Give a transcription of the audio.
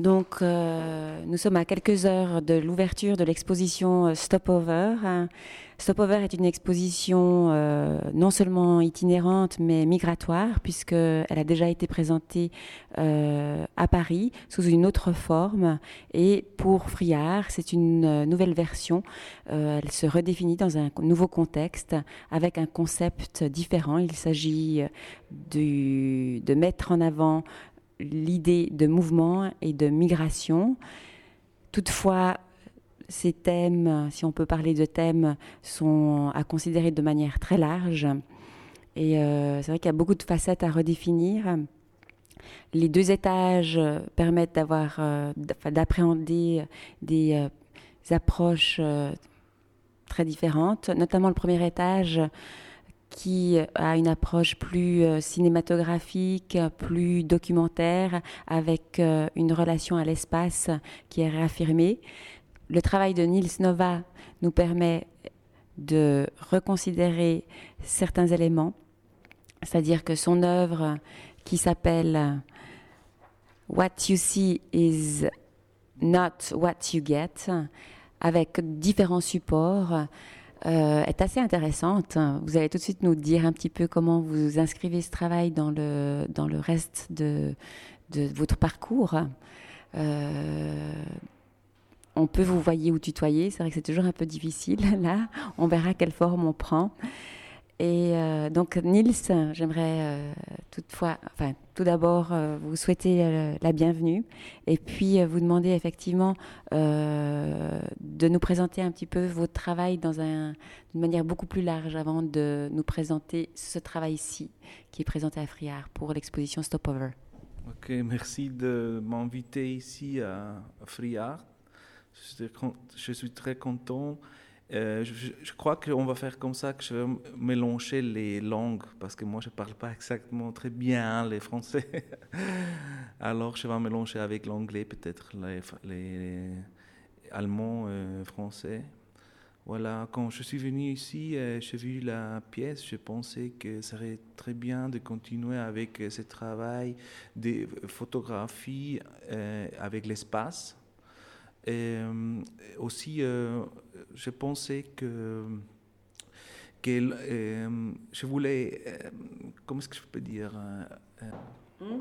Donc, euh, nous sommes à quelques heures de l'ouverture de l'exposition euh, Stopover. Stopover est une exposition euh, non seulement itinérante, mais migratoire, puisqu'elle a déjà été présentée à Paris sous une autre forme. Et pour Friard, c'est une nouvelle version. elle se redéfinit dans un nouveau contexte, avec un concept différent. Il s'agit de mettre en avant l'idée de mouvement et de migration. Toutefois, ces thèmes, si on peut parler de thèmes, sont à considérer de manière très large. Et euh, c'est vrai qu'il y a beaucoup de facettes à redéfinir. Les deux étages permettent d'avoir, euh, d'appréhender des euh, approches très différentes, notamment le premier étage qui a une approche plus euh, cinématographique, plus documentaire, avec euh, une relation à l'espace qui est réaffirmée. Le travail de Nils Nova nous permet de reconsidérer certains éléments, c'est-à-dire que son œuvre qui s'appelle What You See is Not What You Get, avec différents supports, euh, est assez intéressante. Vous allez tout de suite nous dire un petit peu comment vous inscrivez ce travail dans le, dans le reste de, de votre parcours. Euh, on peut vous voyer ou tutoyer, c'est vrai que c'est toujours un peu difficile là. On verra quelle forme on prend. Et euh, donc Nils, j'aimerais euh, toutefois, tout d'abord euh, vous souhaiter la bienvenue et puis vous demander effectivement de nous présenter un petit peu votre travail dans manière beaucoup plus large avant de nous présenter ce travail-ci qui est présenté à Friard pour l'exposition Stopover. Ok, merci de m'inviter ici à, Friard. Je suis très content euh, je, crois qu'on va faire comme ça, que je vais mélanger les langues, parce que moi je ne parle pas exactement très bien les français. Alors je vais mélanger avec l'anglais, peut-être les, les, allemands, euh, français. Voilà, quand je suis venu ici, euh, j'ai vu la pièce, je pensais que ça serait très bien de continuer avec ce travail de photographie avec l'espace et euh, aussi, euh, je pensais que, que euh, je voulais, comment est-ce que je peux dire hmm?